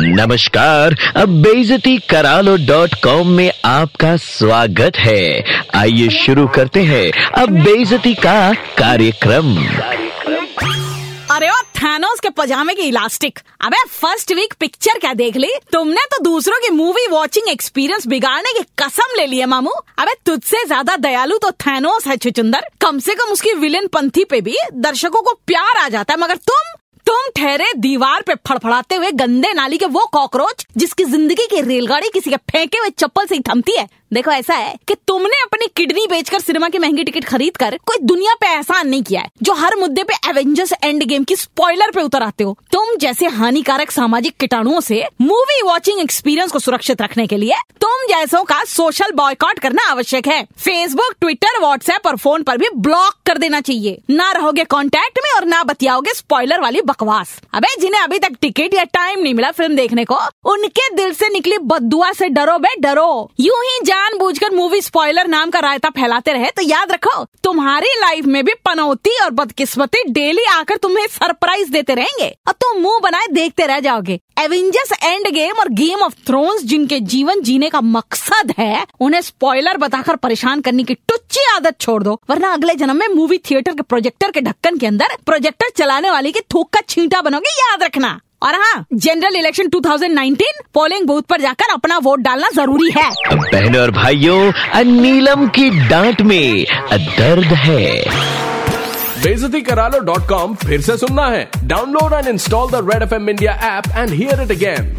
नमस्कार, अब बेजती करालो डॉट कॉम में आपका स्वागत है। आइए शुरू करते हैं अब बेजती का कार्यक्रम। अरे ओ थैनोस के पजामे की इलास्टिक अबे फ़र्स्ट वीक पिक्चर क्या देख ली? तुमने तो दूसरों की मूवी वॉचिंग एक्सपीरियंस बिगाड़ने की कसम ले ली है, मामू। अबे, तुझसे ज़्यादा दयालु तो थैनोस है चुचुंदर कम से कम उसकी विलेन पंथी पे भी दर्शकों को प्यार आ जाता है, मगर तुम तुम ठहरे दीवार पे फड़फड़ाते हुए गंदे नाली के वो कॉकरोच जिसकी ज़िंदगी की रेलगाड़ी किसी के फेंके हुए चप्पल से ही थमती है। देखो ऐसा है कि तुमने अपनी किडनी बेचकर सिनेमा की महँगी टिकट खरीद कर कोई दुनिया पे एहसान नहीं किया है, जो हर मुद्दे पे एवेंजर्स एंड गेम की स्पॉइलर पे उतर आते हो। तुम जैसे हानिकारक सामाजिक कीटाणुओं से मूवी वॉचिंग एक्सपीरियंस को सुरक्षित रखने के लिए, तुम जैसों का सोशल बॉयकॉट करना आवश्यक है। फेसबुक ट्विटर व्हाट्सएप और फ़ोन पर भी ब्लॉक कर देना चाहिए। ना रहोगे कॉन्टेक्ट में और ना बतियाओगे स्पॉइलर वाली बकवास। अबे, जिन्हें अभी तक टिकट या टाइम नहीं मिला फ़िल्म देखने को, उनके दिल से निकली बदुआ से डरो बे, डरो। यूँ ही जानबूझकर मूवी स्पॉइलर नाम का रायता फैलाते रहे तो याद रखो, तुम्हारी लाइफ में भी पनौती और बदकिस्मती डेली आकर तुम्हें सरप्राइज़ देते रहेंगे। और तुम मुँह बनाए देखते रह जाओगे। एवेंजर्स एंड गेम और गेम ऑफ़ थ्रोन्स जिनके जीवन जीने का मकसद है, उन्हें स्पॉइलर बताकर परेशान करने की टुच्ची आदत छोड़ दो। वरना अगले जन्म में मूवी थिएटर के प्रोजेक्टर के ढक्कन के अंदर प्रोजेक्टर चलाने वाली की थूक का छींटा बनोगे, याद रखना। और हाँ जनरल इलेक्शन 2019 पोलिंग बूथ पर जाकर अपना वोट डालना ज़रूरी है। बहनों और भाइयों नीलम की डांट में दर्द है। बेजती करालो डॉट कॉम फिर से सुनना है। Download and install the Red F M India app and hear it again